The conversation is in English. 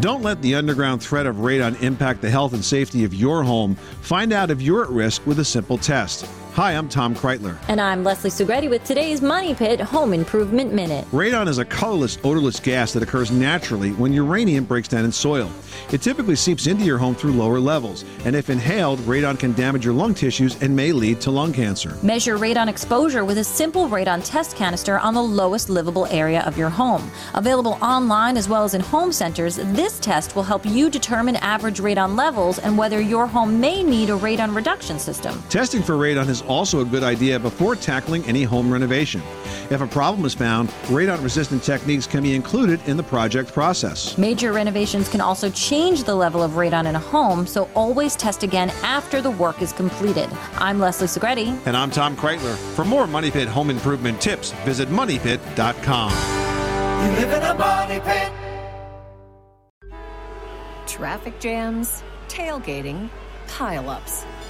Don't let the underground threat of radon impact the health and safety of your home. Find out if you're at risk with a simple test. Hi, I'm Tom Kraeutler. And I'm Leslie Segrete with today's Money Pit Home Improvement Minute. Radon is a colorless, odorless gas that occurs naturally when uranium breaks down in soil. It typically seeps into your home through lower levels, and if inhaled, radon can damage your lung tissues and may lead to lung cancer. Measure radon exposure with a simple radon test canister on the lowest livable area of your home. Available online as well as in home centers, this test will help you determine average radon levels and whether your home may need a radon reduction system. Testing for radon is also a good idea before tackling any home renovation. If a problem is found, radon resistant techniques can be included in the project process. Major renovations can also change the level of radon in a home, so always test again after the work is completed. I'm Leslie Segrete. And I'm Tom Kraeutler. For more Money Pit home improvement tips, visit MoneyPit.com. You live in a money pit. Traffic jams, tailgating, pileups.